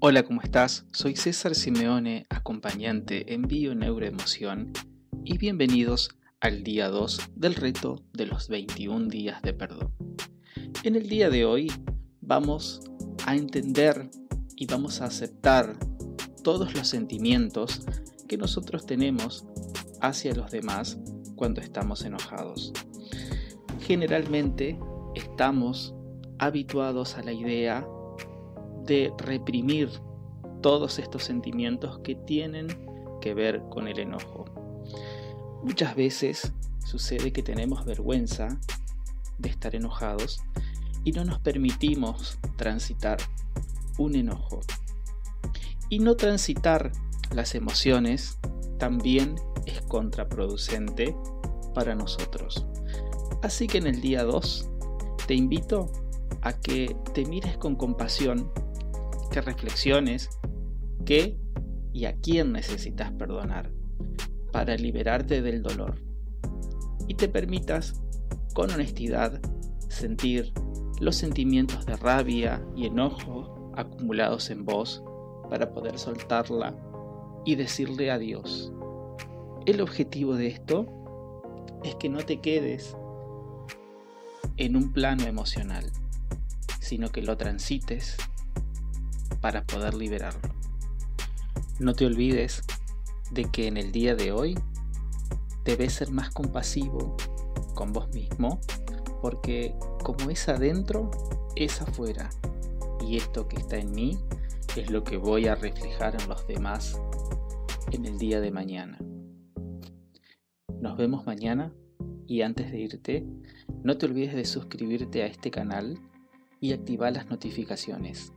Hola, ¿cómo estás? Soy César Simeone, acompañante en Bio Neuroemoción y bienvenidos al día 2 del reto de los 21 días de perdón. En el día de hoy vamos a entender y vamos a aceptar todos los sentimientos que nosotros tenemos hacia los demás cuando estamos enojados. Generalmente estamos habituados a la idea de reprimir todos estos sentimientos que tienen que ver con el enojo. Muchas veces sucede que tenemos vergüenza de estar enojados y no nos permitimos transitar un enojo. Y no transitar las emociones también es contraproducente para nosotros. Así que en el día 2 te invito a que te mires con compasión que reflexiones qué y a quién necesitas perdonar para liberarte del dolor y te permitas con honestidad sentir los sentimientos de rabia y enojo acumulados en vos para poder soltarla y decirle adiós. El objetivo de esto es que no te quedes en un plano emocional, sino que lo transites para poder liberarlo. No te olvides de que en el día de hoy debes ser más compasivo con vos mismo, porque como es adentro, es afuera. Y esto que está en mí es lo que voy a reflejar en los demás en el día de mañana. Nos vemos mañana y antes de irte, no te olvides de suscribirte a este canal y activar las notificaciones